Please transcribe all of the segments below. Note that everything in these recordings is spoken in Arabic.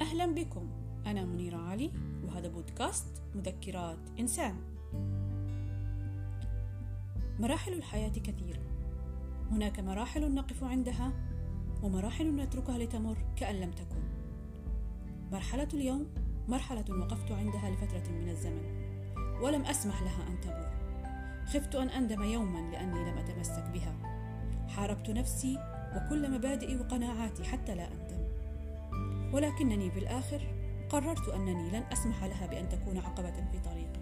أهلا بكم. أنا منيرة علي وهذا بودكاست مذكرات إنسان. مراحل الحياة كثيرة. هناك مراحل نقف عندها ومراحل نتركها لتمر كأن لم تكن. مرحلة اليوم مرحلة وقفت عندها لفترة من الزمن ولم أسمح لها أن تمر. خفت أن أندم يوما لأني لم أتمسك بها حاربت نفسي وكل مبادئي وقناعاتي حتى لا أندم. ولكنني بالآخر قررت أنني لن أسمح لها بأن تكون عقبة في طريقي.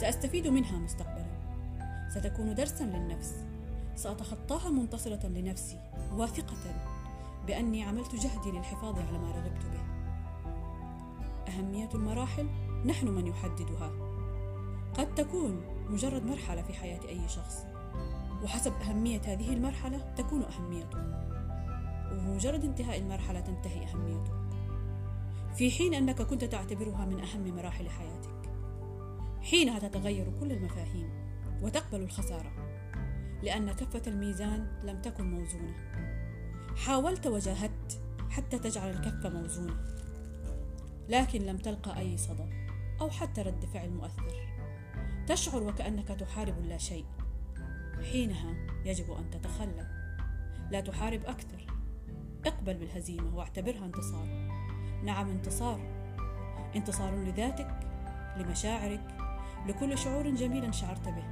سأستفيد منها مستقبلا. ستكون درسا للنفس. سأتخطاها منتصرة لنفسي واثقة بأني عملت جهدي للحفاظ على ما رغبت به. أهمية المراحل نحن من يحددها. قد تكون مجرد مرحلة في حياة أي شخص. وحسب أهمية هذه المرحلة تكون أهميته. وبمجرد انتهاء المرحلة تنتهي أهميته. في حين أنك كنت تعتبرها من أهم مراحل حياتك. حينها تتغير كل المفاهيم وتقبل الخسارة لأن كفة الميزان لم تكن موزونة. حاولت وجاهدت حتى تجعل الكفة موزونة لكن لم تلقى أي صدى أو حتى رد فعل مؤثر. تشعر وكأنك تحارب لا شيء. حينها يجب أن تتخلى. لا تحارب أكثر. اقبل بالهزيمة واعتبرها انتصار. نعم انتصار. انتصار لذاتك لمشاعرك لكل شعور جميل شعرت به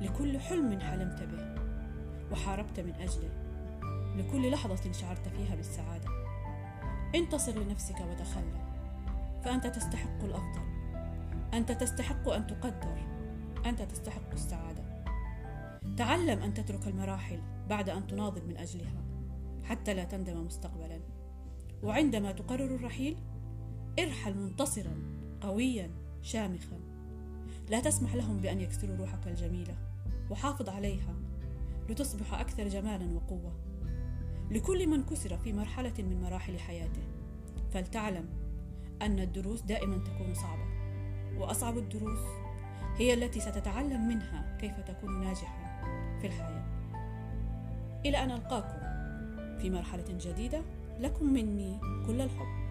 لكل حلم حلمت به وحاربت من أجله لكل لحظة شعرت فيها بالسعادة. انتصر لنفسك وتخلى. فأنت تستحق الأفضل. أنت تستحق أن تقدر. أنت تستحق السعادة. تعلم أن تترك المراحل بعد أن تناضل من أجلها حتى لا تندم مستقبلا. وعندما تقرر الرحيل ارحل منتصرا قويا شامخا. لا تسمح لهم بأن يكسروا روحك الجميلة وحافظ عليها لتصبح أكثر جمالا وقوة. لكل من كسر في مرحلة من مراحل حياته فلتعلم أن الدروس دائما تكون صعبة. وأصعب الدروس هي التي ستتعلم منها كيف تكون ناجحا. في الحياة. إلى أن ألقاكم في مرحلة جديدة لكم مني كل الحب.